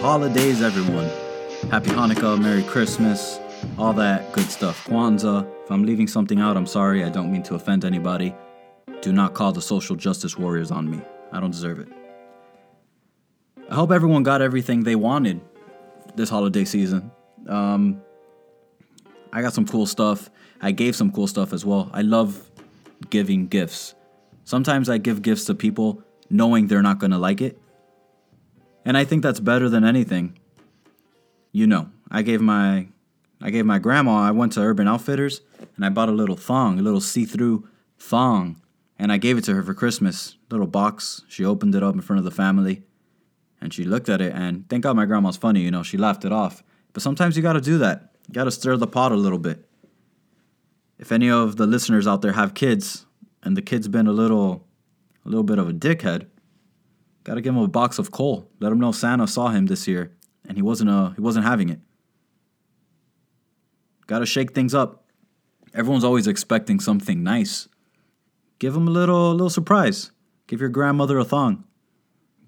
Holidays, everyone. Happy Hanukkah, Merry Christmas, all that good stuff. Kwanzaa. If I'm leaving something out, I'm sorry. I don't mean to offend anybody. Do not call the social justice warriors on me. I don't deserve it. I hope everyone got everything they wanted this holiday season. Um, I got some cool stuff. I gave some cool stuff as well. I love giving gifts. Sometimes I give gifts to people knowing they're not going to like it. And I think that's better than anything. You know, I gave my I gave my grandma, I went to Urban Outfitters and I bought a little thong, a little see-through thong, and I gave it to her for Christmas. Little box. She opened it up in front of the family and she looked at it and thank God my grandma's funny, you know, she laughed it off. But sometimes you got to do that. You got to stir the pot a little bit. If any of the listeners out there have kids and the kid's been a little a little bit of a dickhead, got to give him a box of coal. Let him know Santa saw him this year and he wasn't uh he wasn't having it. Got to shake things up. Everyone's always expecting something nice. Give him a little little surprise. Give your grandmother a thong.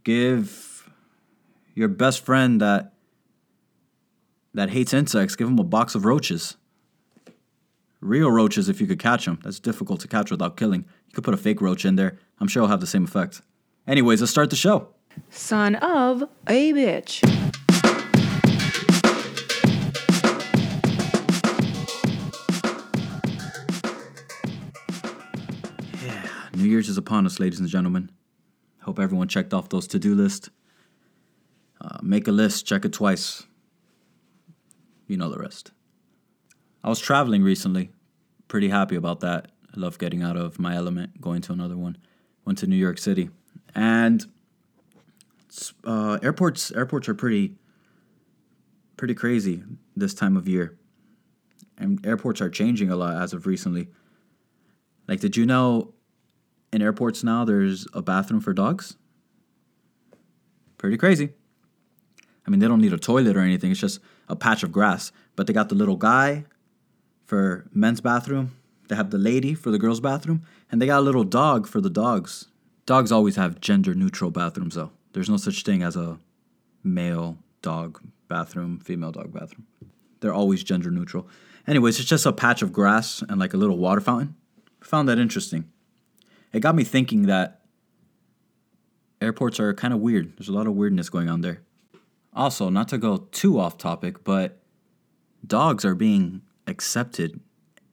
Give your best friend that that hates insects, give him a box of roaches. Real roaches if you could catch them. That's difficult to catch without killing. You could put a fake roach in there. I'm sure it'll have the same effect. Anyways, let's start the show. Son of a bitch. Yeah, New Year's is upon us, ladies and gentlemen. Hope everyone checked off those to do list. Uh, make a list, check it twice. You know the rest. I was traveling recently. Pretty happy about that. I love getting out of my element, going to another one. Went to New York City, and uh, airports airports are pretty pretty crazy this time of year, and airports are changing a lot as of recently. Like, did you know in airports now there's a bathroom for dogs? Pretty crazy. I mean, they don't need a toilet or anything. It's just a patch of grass. But they got the little guy for men's bathroom. They have the lady for the girls' bathroom, and they got a little dog for the dogs. Dogs always have gender neutral bathrooms, though. There's no such thing as a male dog bathroom, female dog bathroom. They're always gender neutral. Anyways, it's just a patch of grass and like a little water fountain. found that interesting. It got me thinking that airports are kind of weird. There's a lot of weirdness going on there. Also, not to go too off topic, but dogs are being accepted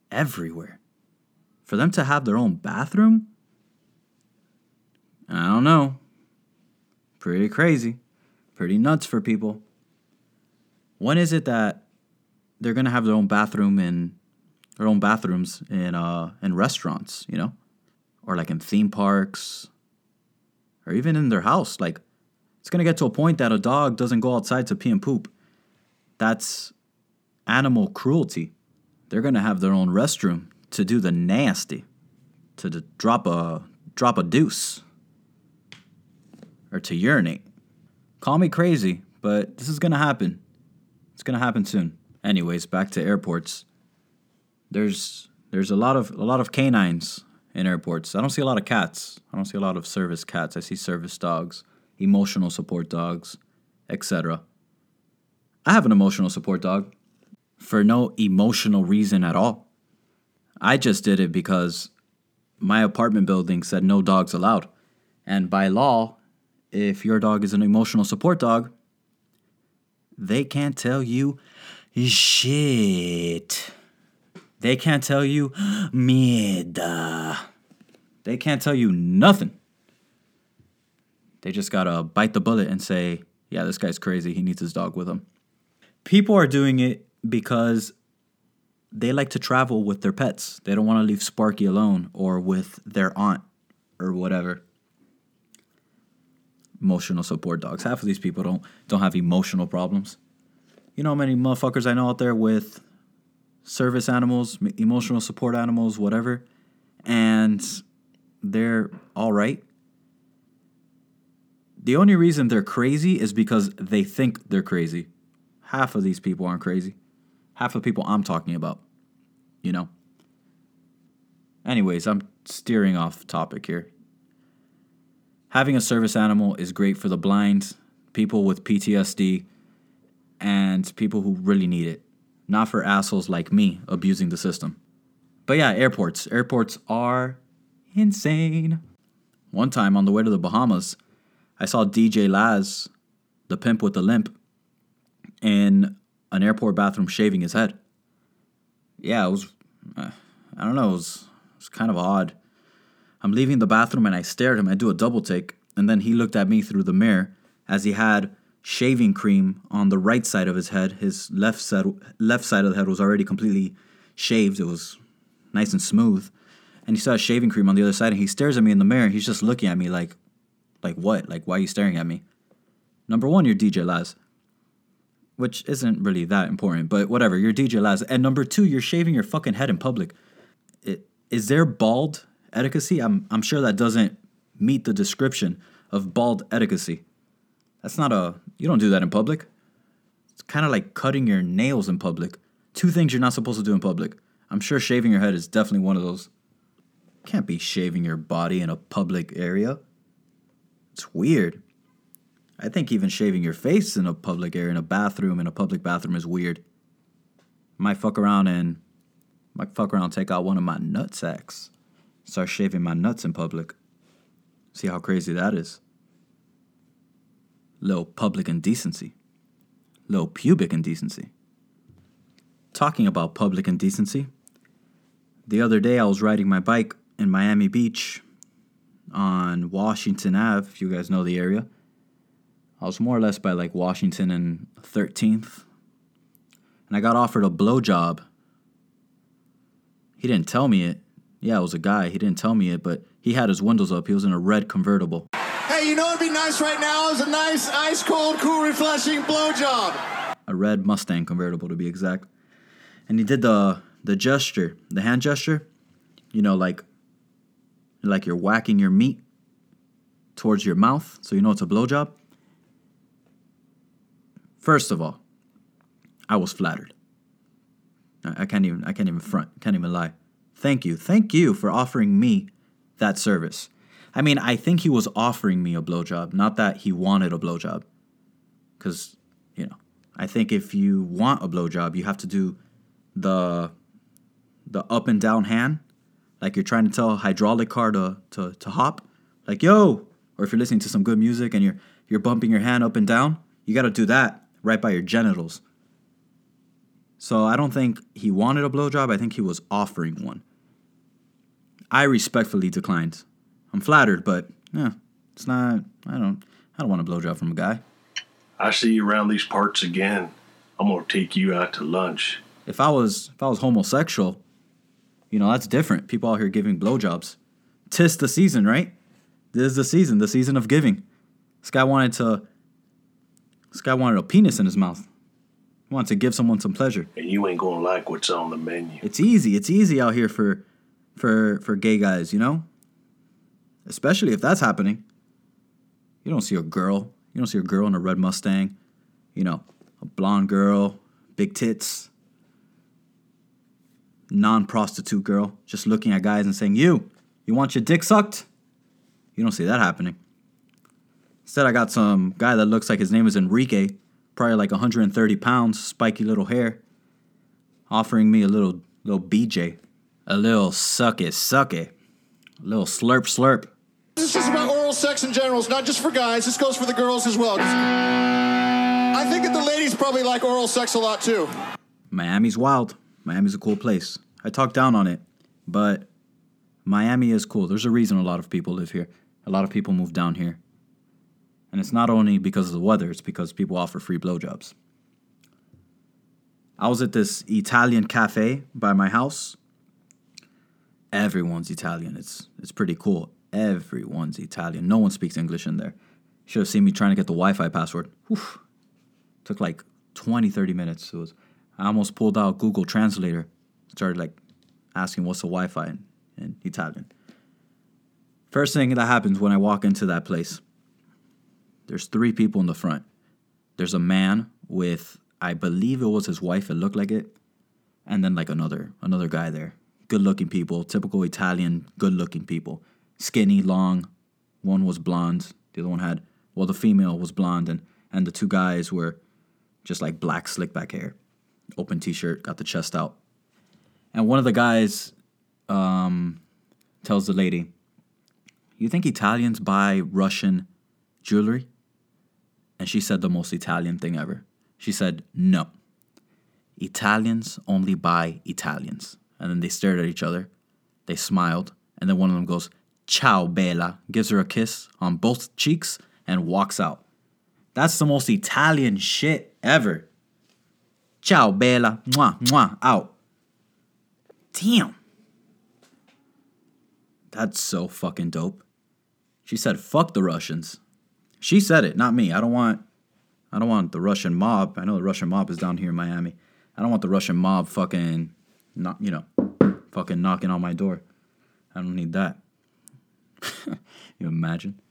everywhere. For them to have their own bathroom? I don't know. Pretty crazy. Pretty nuts for people. When is it that they're gonna have their own bathroom in their own bathrooms in uh in restaurants, you know? Or like in theme parks. Or even in their house. Like it's gonna get to a point that a dog doesn't go outside to pee and poop. That's animal cruelty. They're gonna have their own restroom to do the nasty, to drop a drop a deuce, or to urinate. Call me crazy, but this is gonna happen. It's gonna happen soon. Anyways, back to airports. There's there's a lot of a lot of canines in airports. I don't see a lot of cats. I don't see a lot of service cats. I see service dogs, emotional support dogs, etc. I have an emotional support dog for no emotional reason at all. I just did it because my apartment building said no dogs allowed. And by law, if your dog is an emotional support dog, they can't tell you shit. They can't tell you mierda. They can't tell you nothing. They just gotta bite the bullet and say, yeah, this guy's crazy. He needs his dog with him. People are doing it because they like to travel with their pets. They don't want to leave Sparky alone or with their aunt or whatever. Emotional support dogs. Half of these people don't don't have emotional problems. You know how many motherfuckers I know out there with service animals, emotional support animals, whatever, and they're all right. The only reason they're crazy is because they think they're crazy. Half of these people aren't crazy. Half of the people I'm talking about, you know. Anyways, I'm steering off topic here. Having a service animal is great for the blind, people with PTSD, and people who really need it. Not for assholes like me abusing the system. But yeah, airports. Airports are insane. One time on the way to the Bahamas, I saw DJ Laz, the pimp with the limp, in an airport bathroom shaving his head. Yeah, it was, uh, I don't know, it was, it was kind of odd. I'm leaving the bathroom and I stare at him. I do a double take, and then he looked at me through the mirror as he had shaving cream on the right side of his head. His left side, left side of the head was already completely shaved. It was nice and smooth. And he saw shaving cream on the other side, and he stares at me in the mirror. He's just looking at me like, like what? Like why are you staring at me? Number one, you're DJ Laz, which isn't really that important, but whatever. You're DJ Laz, and number two, you're shaving your fucking head in public. It, is there bald etiquette? I'm I'm sure that doesn't meet the description of bald etiquette. That's not a you don't do that in public. It's kind of like cutting your nails in public. Two things you're not supposed to do in public. I'm sure shaving your head is definitely one of those. Can't be shaving your body in a public area. It's weird. I think even shaving your face in a public area, in a bathroom, in a public bathroom is weird. Might fuck around and might fuck around, take out one of my nut sacks, start shaving my nuts in public. See how crazy that is. Little public indecency. Little pubic indecency. Talking about public indecency, the other day I was riding my bike in Miami Beach on Washington Ave, if you guys know the area. I was more or less by like Washington and 13th. And I got offered a blowjob. He didn't tell me it. Yeah, it was a guy. He didn't tell me it, but he had his windows up. He was in a red convertible. Hey, you know what'd be nice right now is a nice, ice cold, cool, refreshing blowjob. A red Mustang convertible to be exact. And he did the the gesture, the hand gesture. You know, like like you're whacking your meat towards your mouth, so you know it's a blowjob. First of all, I was flattered. I I can't even I can't even front, can't even lie. Thank you. Thank you for offering me that service. I mean, I think he was offering me a blowjob, not that he wanted a blowjob. Cause, you know, I think if you want a blowjob, you have to do the the up and down hand, like you're trying to tell a hydraulic car to, to, to hop, like yo, or if you're listening to some good music and you're you're bumping your hand up and down, you got to do that right by your genitals. So I don't think he wanted a blowjob. I think he was offering one. I respectfully declined. I'm flattered, but yeah, it's not. I don't. I don't want a blowjob from a guy. I see you around these parts again. I'm gonna take you out to lunch. If I was if I was homosexual, you know that's different. People out here giving blowjobs. Tis the season, right? This is the season, the season of giving. This guy wanted to. This guy wanted a penis in his mouth. He wanted to give someone some pleasure. And you ain't gonna like what's on the menu. It's easy. It's easy out here for, for for gay guys. You know. Especially if that's happening. You don't see a girl. You don't see a girl in a red Mustang. You know, a blonde girl, big tits, non prostitute girl, just looking at guys and saying, You, you want your dick sucked? You don't see that happening. Instead, I got some guy that looks like his name is Enrique, probably like 130 pounds, spiky little hair, offering me a little little BJ, a little suck it, suck it, a little slurp slurp. This is just about oral sex in general. It's not just for guys. This goes for the girls as well. I think that the ladies probably like oral sex a lot too. Miami's wild. Miami's a cool place. I talk down on it, but Miami is cool. There's a reason a lot of people live here. A lot of people move down here. And it's not only because of the weather, it's because people offer free blowjobs. I was at this Italian cafe by my house. Everyone's Italian. It's it's pretty cool. Everyone's Italian. No one speaks English in there. Should have seen me trying to get the Wi-Fi password. Took like 20, 30 minutes. It was I almost pulled out Google Translator. Started like asking what's the Wi-Fi in, in Italian. First thing that happens when I walk into that place, there's three people in the front. There's a man with I believe it was his wife, it looked like it. And then like another another guy there. Good looking people, typical Italian good looking people. Skinny, long. One was blonde, the other one had well the female was blonde and and the two guys were just like black slick back hair, open t-shirt, got the chest out, and one of the guys um, tells the lady, "You think Italians buy Russian jewelry?" And she said the most Italian thing ever. She said, "No." Italians only buy Italians. And then they stared at each other. They smiled. And then one of them goes, Ciao, Bella, gives her a kiss on both cheeks and walks out. That's the most Italian shit ever. Ciao, Bella. Mwah, mwah, out. Damn. That's so fucking dope. She said, fuck the Russians. She said it, not me. I don't want I don't want the Russian mob. I know the Russian mob is down here in Miami. I don't want the Russian mob fucking not you know, fucking knocking on my door. I don't need that. you imagine?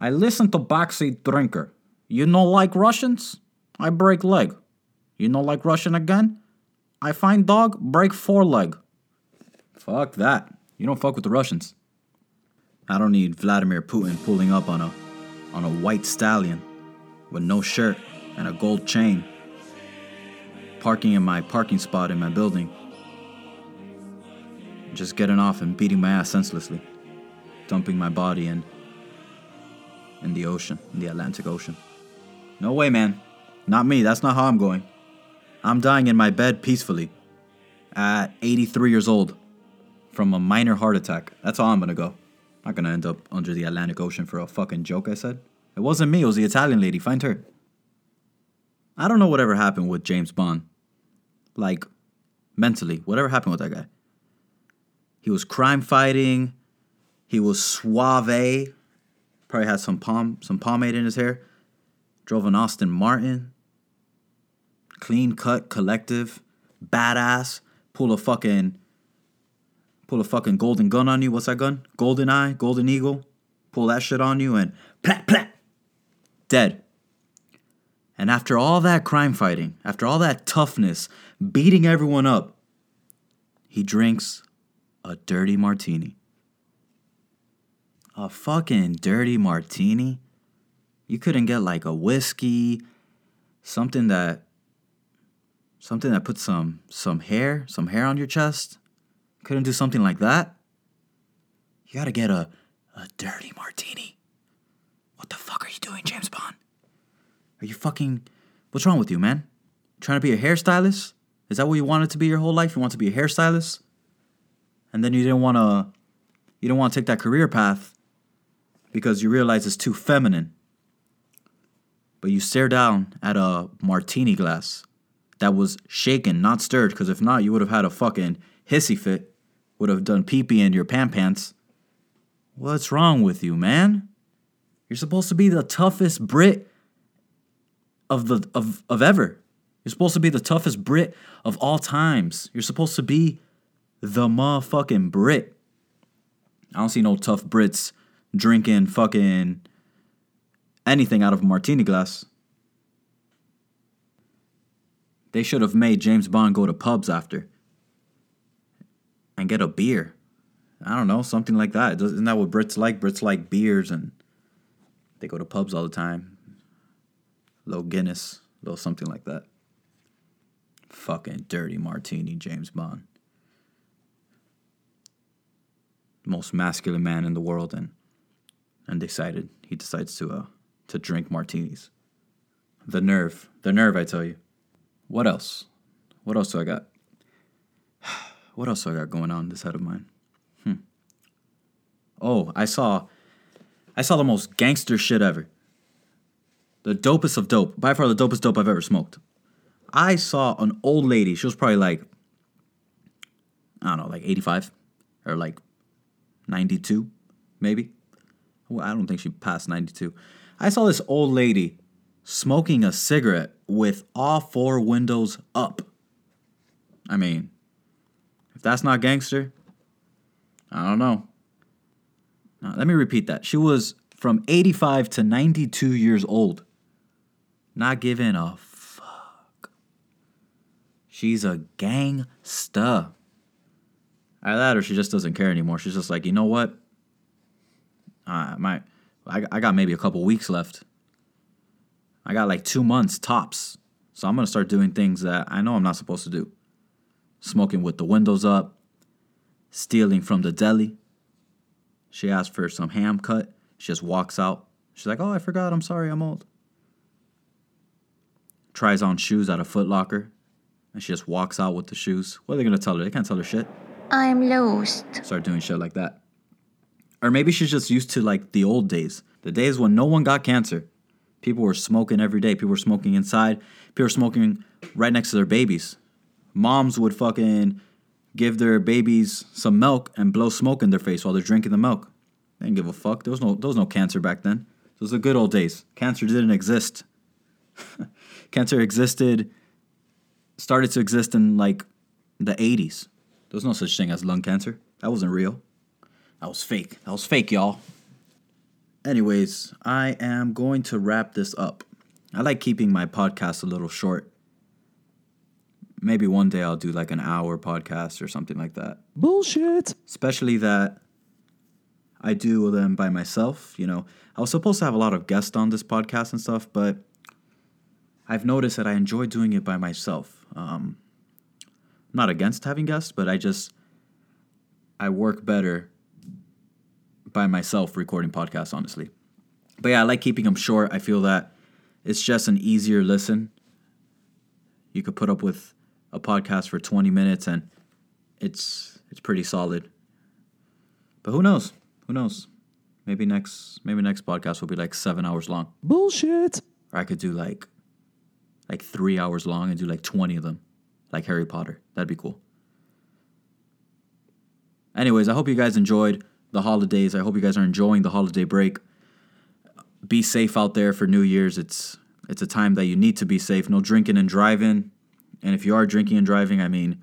I listen to backseat drinker. You know like Russians? I break leg. You know like Russian again? I find dog, break four leg. Fuck that. You don't fuck with the Russians. I don't need Vladimir Putin pulling up on a on a white stallion with no shirt and a gold chain parking in my parking spot in my building just getting off and beating my ass senselessly dumping my body in in the ocean in the Atlantic Ocean. No way man. Not me. That's not how I'm going. I'm dying in my bed peacefully at 83 years old from a minor heart attack. That's how I'm gonna go not gonna end up under the Atlantic Ocean for a fucking joke I said it wasn't me, it was the Italian lady. Find her. I don't know whatever happened with James Bond. Like, mentally, whatever happened with that guy. He was crime fighting. He was suave. Probably had some palm, some pomade in his hair. Drove an Aston Martin. Clean cut, collective, badass. Pull a fucking, pull a fucking golden gun on you. What's that gun? Golden eye, golden eagle. Pull that shit on you and plat plat dead. And after all that crime fighting, after all that toughness, beating everyone up, he drinks a dirty martini. A fucking dirty martini? You couldn't get like a whiskey, something that something that puts some some hair, some hair on your chest? Couldn't do something like that? You gotta get a a dirty martini. What the fuck are you doing, James Bond? Are you fucking. What's wrong with you, man? Trying to be a hairstylist? Is that what you wanted to be your whole life? You want to be a hairstylist? And then you didn't want to. You didn't want to take that career path because you realize it's too feminine. But you stare down at a martini glass that was shaken, not stirred, because if not, you would have had a fucking hissy fit, would have done pee pee in your pant pants. What's wrong with you, man? You're supposed to be the toughest Brit of the of, of ever. You're supposed to be the toughest Brit of all times. You're supposed to be the motherfucking Brit. I don't see no tough Brits drinking fucking anything out of a martini glass. They should have made James Bond go to pubs after and get a beer. I don't know, something like that. Isn't that what Brits like? Brits like beers and they go to pubs all the time. Little Guinness, little something like that. Fucking dirty martini, James Bond. Most masculine man in the world, and and decided he decides to uh to drink martinis. The nerve, the nerve, I tell you. What else? What else do I got? What else do I got going on this head of mine? Hmm. Oh, I saw I saw the most gangster shit ever. The dopest of dope. By far the dopest dope I've ever smoked. I saw an old lady. She was probably like, I don't know, like 85 or like 92, maybe. Well, I don't think she passed 92. I saw this old lady smoking a cigarette with all four windows up. I mean, that's not gangster, I don't know. Let me repeat that. She was from 85 to 92 years old. Not giving a fuck. She's a gangsta. Either that or she just doesn't care anymore. She's just like, you know what? Uh, my, I, I got maybe a couple weeks left. I got like two months tops. So I'm gonna start doing things that I know I'm not supposed to do. Smoking with the windows up, stealing from the deli. She asked for some ham cut. She just walks out. She's like, "Oh, I forgot. I'm sorry. I'm old." Tries on shoes at a Foot Locker, and she just walks out with the shoes. What are they gonna tell her? They can't tell her shit. I'm lost. Start doing shit like that. Or maybe she's just used to like the old days, the days when no one got cancer. People were smoking every day. People were smoking inside. People were smoking right next to their babies. Moms would fucking give their babies some milk and blow smoke in their face while they're drinking the milk. They didn't give a fuck. There was no there was no cancer back then. It was the good old days. Cancer didn't exist. cancer existed started to exist in like the 80s. There was no such thing as lung cancer. That wasn't real. That was fake. That was fake, y'all. Anyways, I am going to wrap this up. I like keeping my podcast a little short. Maybe one day I'll do like an hour podcast or something like that. Bullshit. Especially that I do them by myself. You know, I was supposed to have a lot of guests on this podcast and stuff, but I've noticed that I enjoy doing it by myself. Um, I'm not against having guests, but I just I work better by myself recording podcasts, honestly. But yeah, I like keeping them short. I feel that it's just an easier listen. You could put up with a podcast for 20 minutes and it's it's pretty solid. But who knows? Who knows? Maybe next maybe next podcast will be like 7 hours long. Bullshit. Or I could do like like 3 hours long and do like 20 of them like Harry Potter. That'd be cool. Anyways, I hope you guys enjoyed the holidays. I hope you guys are enjoying the holiday break. Be safe out there for New Year's. It's it's a time that you need to be safe. No drinking and driving. And if you are drinking and driving, I mean,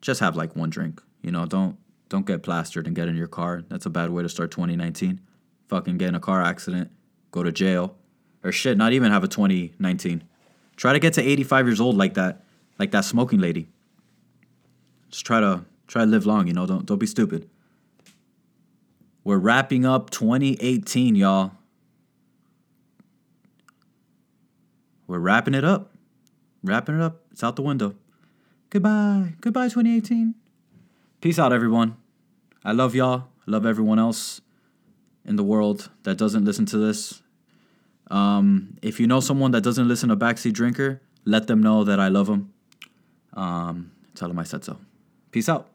just have like one drink. You know, don't don't get plastered and get in your car. That's a bad way to start 2019. Fucking get in a car accident, go to jail, or shit. Not even have a 2019. Try to get to 85 years old like that, like that smoking lady. Just try to try to live long. You know, don't don't be stupid. We're wrapping up 2018, y'all. We're wrapping it up. Wrapping it up. It's out the window. Goodbye. Goodbye, 2018. Peace out, everyone. I love y'all. I love everyone else in the world that doesn't listen to this. Um, if you know someone that doesn't listen to Backseat Drinker, let them know that I love them. Um, tell them I said so. Peace out.